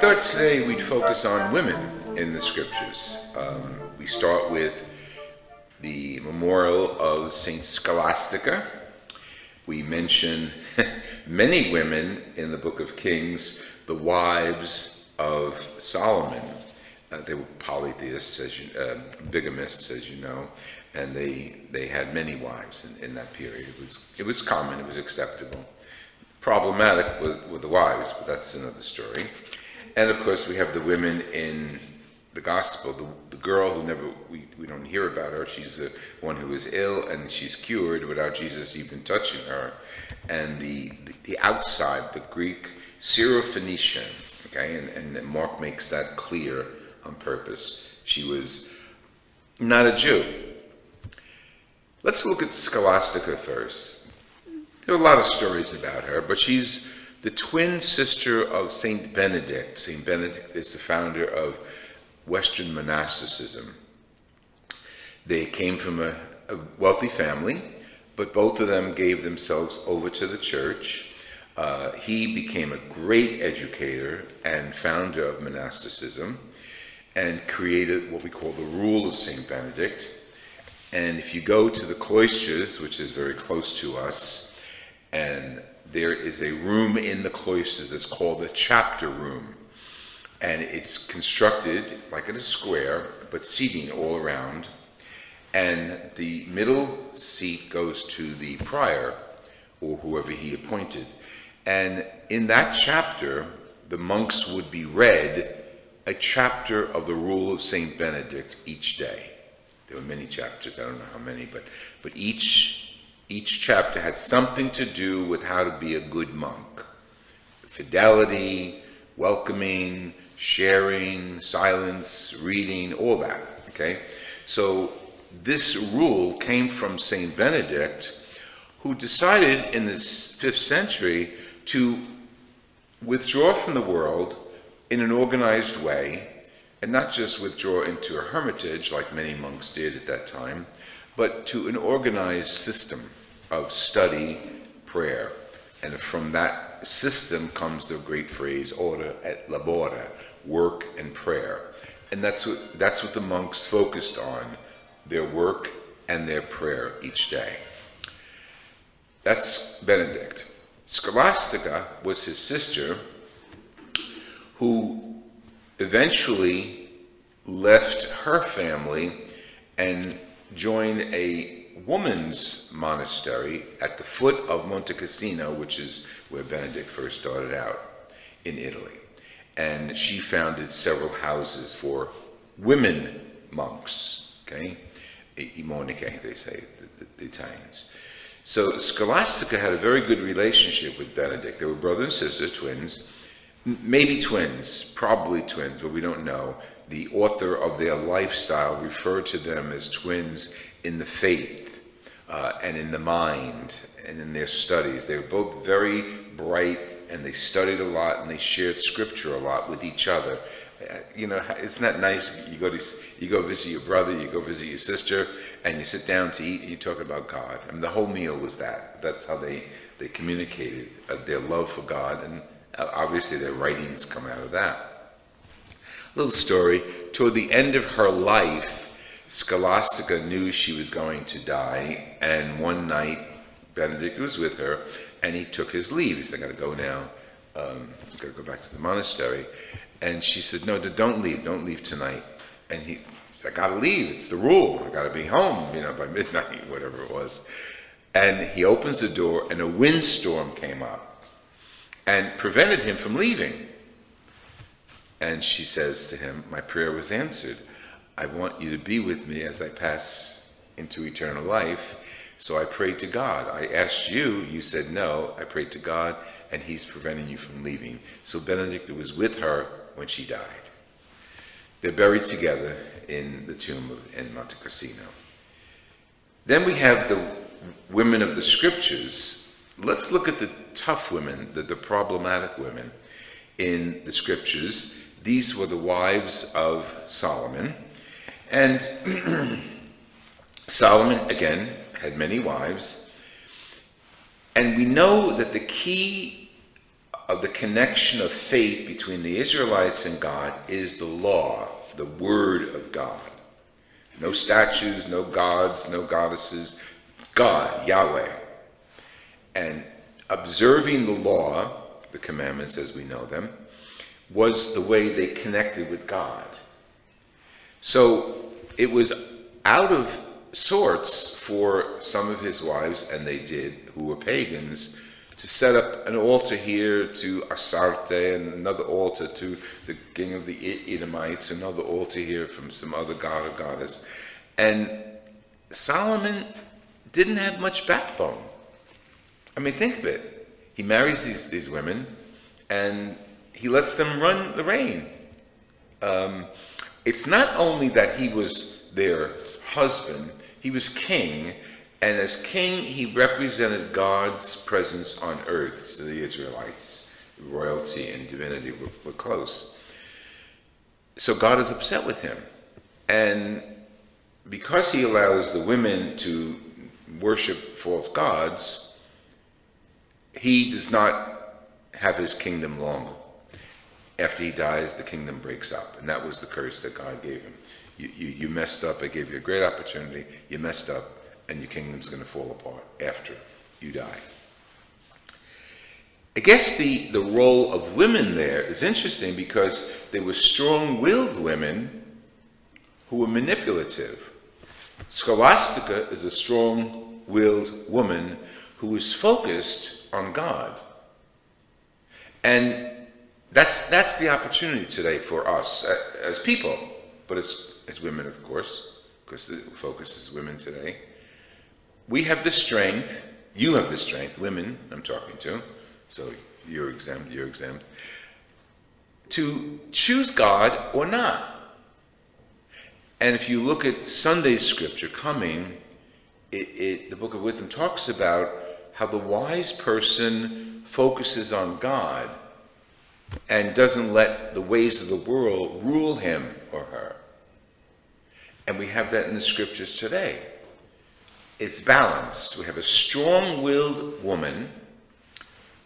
thought today we'd focus on women in the scriptures. Um, we start with the memorial of Saint Scholastica. We mention many women in the book of Kings, the wives of Solomon. Uh, they were polytheists, as you, uh, bigamists, as you know, and they they had many wives in, in that period. It was it was common, it was acceptable. Problematic with, with the wives, but that's another story. And of course, we have the women in the gospel. The, the girl who never we, we don't hear about her. She's the one who is ill and she's cured without Jesus even touching her. And the the, the outside, the Greek Syrophoenician. Okay, and, and Mark makes that clear on purpose. She was not a Jew. Let's look at Scholastica first. There are a lot of stories about her, but she's the twin sister of Saint Benedict. Saint Benedict is the founder of Western monasticism. They came from a, a wealthy family, but both of them gave themselves over to the church. Uh, he became a great educator and founder of monasticism and created what we call the Rule of St. Benedict. And if you go to the cloisters, which is very close to us, and there is a room in the cloisters that's called the chapter room. And it's constructed like in a square, but seating all around. And the middle seat goes to the prior, or whoever he appointed. And in that chapter, the monks would be read a chapter of the Rule of St. Benedict each day. There were many chapters, I don't know how many, but, but each, each chapter had something to do with how to be a good monk. Fidelity, welcoming, sharing, silence, reading, all that, okay? So this rule came from St. Benedict, who decided in the fifth century to withdraw from the world in an organized way, and not just withdraw into a hermitage like many monks did at that time, but to an organized system of study, prayer. And from that system comes the great phrase, ora et labora, work and prayer. And that's what, that's what the monks focused on, their work and their prayer each day. That's Benedict. Scholastica was his sister, who eventually left her family and joined a woman's monastery at the foot of Monte Cassino, which is where Benedict first started out in Italy. And she founded several houses for women monks, okay? I they say, the, the, the Italians. So Scholastica had a very good relationship with Benedict. They were brother and sister, twins, maybe twins, probably twins, but we don't know. The author of their lifestyle referred to them as twins in the faith uh, and in the mind and in their studies. They were both very bright and they studied a lot and they shared scripture a lot with each other. Uh, you know, isn't that nice? You go to you go visit your brother, you go visit your sister, and you sit down to eat and you talk about God. I mean, the whole meal was that. That's how they they communicated uh, their love for God and obviously, their writings come out of that. Little story toward the end of her life, Scholastica knew she was going to die, and one night Benedict was with her, and he took his leave. He said, I gotta go now. Um, I gotta go back to the monastery. And she said, No, don't leave, don't leave tonight. And he said, I gotta leave, it's the rule. I gotta be home, you know, by midnight, whatever it was. And he opens the door, and a windstorm came up and prevented him from leaving. And she says to him, My prayer was answered. I want you to be with me as I pass into eternal life. So I prayed to God. I asked you, you said no. I prayed to God, and He's preventing you from leaving. So Benedict was with her when she died. They're buried together in the tomb of, in Monte Cassino. Then we have the women of the scriptures Let's look at the tough women, the, the problematic women in the scriptures. These were the wives of Solomon. And Solomon, again, had many wives. And we know that the key of the connection of faith between the Israelites and God is the law, the word of God. No statues, no gods, no goddesses, God, Yahweh. And observing the law, the commandments as we know them, was the way they connected with God. So it was out of sorts for some of his wives, and they did, who were pagans, to set up an altar here to Astarte, and another altar to the king of the Edomites, another altar here from some other god or goddess. And Solomon didn't have much backbone. I mean, think of it. He marries these, these women, and he lets them run the reign. Um, it's not only that he was their husband, he was king, and as king, he represented God's presence on earth to the Israelites. Royalty and divinity were, were close. So God is upset with him. And because he allows the women to worship false gods, he does not have his kingdom long. After he dies, the kingdom breaks up. And that was the curse that God gave him. You, you, you messed up. I gave you a great opportunity. You messed up and your kingdom's going to fall apart after you die. I guess the, the role of women there is interesting because they were strong willed women who were manipulative. Scholastica is a strong willed woman who was focused on God. And that's, that's the opportunity today for us uh, as people, but as, as women, of course, because the focus is women today we have the strength, you have the strength, women I'm talking to, so you're exempt, you're exempt, to choose God or not. And if you look at Sunday's scripture coming, it, it, the book of wisdom talks about how the wise person focuses on God and doesn't let the ways of the world rule him or her. And we have that in the scriptures today it's balanced. We have a strong willed woman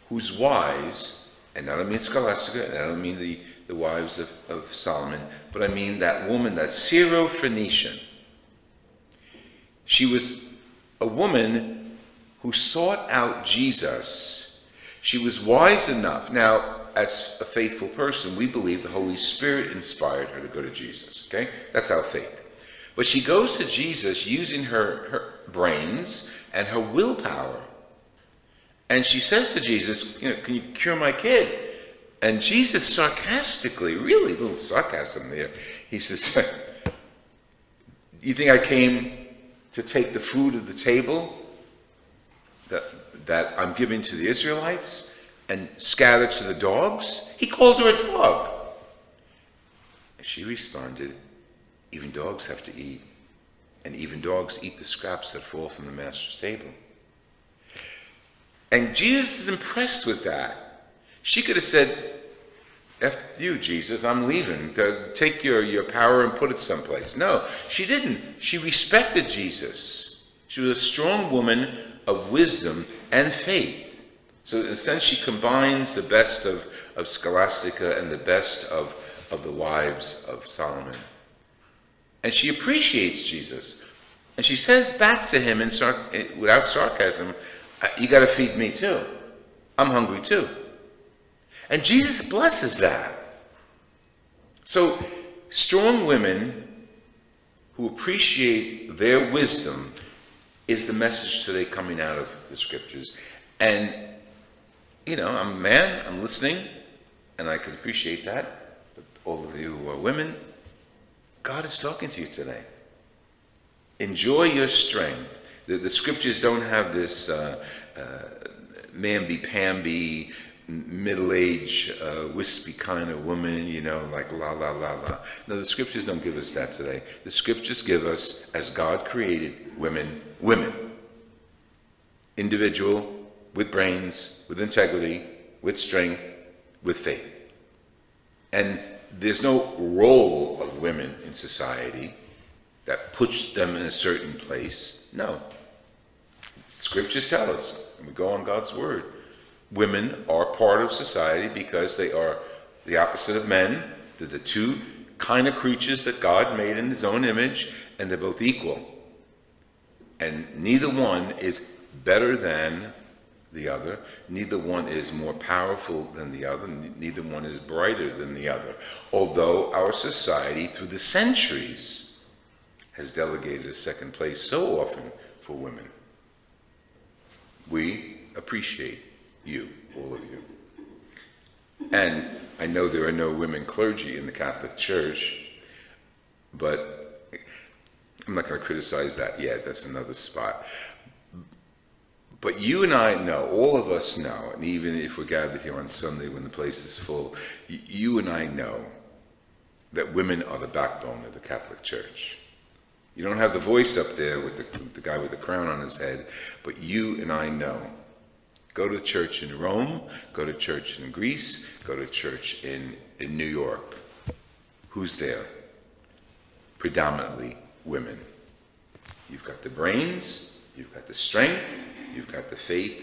who's wise, and I don't mean Scholastica, and I don't mean the, the wives of, of Solomon, but I mean that woman, that Syro-Phoenician. She was a woman who sought out Jesus. She was wise enough. Now, as a faithful person, we believe the Holy Spirit inspired her to go to Jesus. Okay? That's our faith. But she goes to Jesus using her, her brains and her willpower. And she says to Jesus, you know, can you cure my kid? And Jesus sarcastically, really a little sarcasm there, he says, you think I came to take the food of the table that, that I'm giving to the Israelites and scatter to the dogs? He called her a dog. And she responded, even dogs have to eat, and even dogs eat the scraps that fall from the master's table. And Jesus is impressed with that. She could have said, F you, Jesus, I'm leaving. Take your, your power and put it someplace. No, she didn't. She respected Jesus. She was a strong woman of wisdom and faith. So, in a sense, she combines the best of, of Scholastica and the best of, of the wives of Solomon and she appreciates Jesus. And she says back to him in sar- without sarcasm, uh, You got to feed me too. I'm hungry too. And Jesus blesses that. So, strong women who appreciate their wisdom is the message today coming out of the scriptures. And, you know, I'm a man, I'm listening, and I can appreciate that. But all of you who are women, God is talking to you today. Enjoy your strength. The, the scriptures don't have this uh, uh, mamby-pamby, middle-aged, uh, wispy kind of woman, you know, like la la la la. No, the scriptures don't give us that today. The scriptures give us, as God created women, women. Individual, with brains, with integrity, with strength, with faith. And there's no role of women in society that puts them in a certain place. No. Scriptures tell us, and we go on God's word, women are part of society because they are the opposite of men. They're the two kind of creatures that God made in his own image, and they're both equal. And neither one is better than the other. Neither one is more powerful than the other. Neither one is brighter than the other. Although our society, through the centuries, has delegated a second place so often for women. We appreciate you, all of you. And I know there are no women clergy in the Catholic Church, but I'm not going to criticize that yet. That's another spot. But you and I know, all of us know, and even if we're gathered here on Sunday when the place is full, you and I know that women are the backbone of the Catholic Church. You don't have the voice up there with the, the guy with the crown on his head, but you and I know Go to church in Rome, go to church in Greece, go to church in, in New York. Who's there? Predominantly women. You've got the brains, you've got the strength, you've got the faith.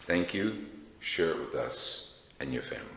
Thank you. Share it with us and your families.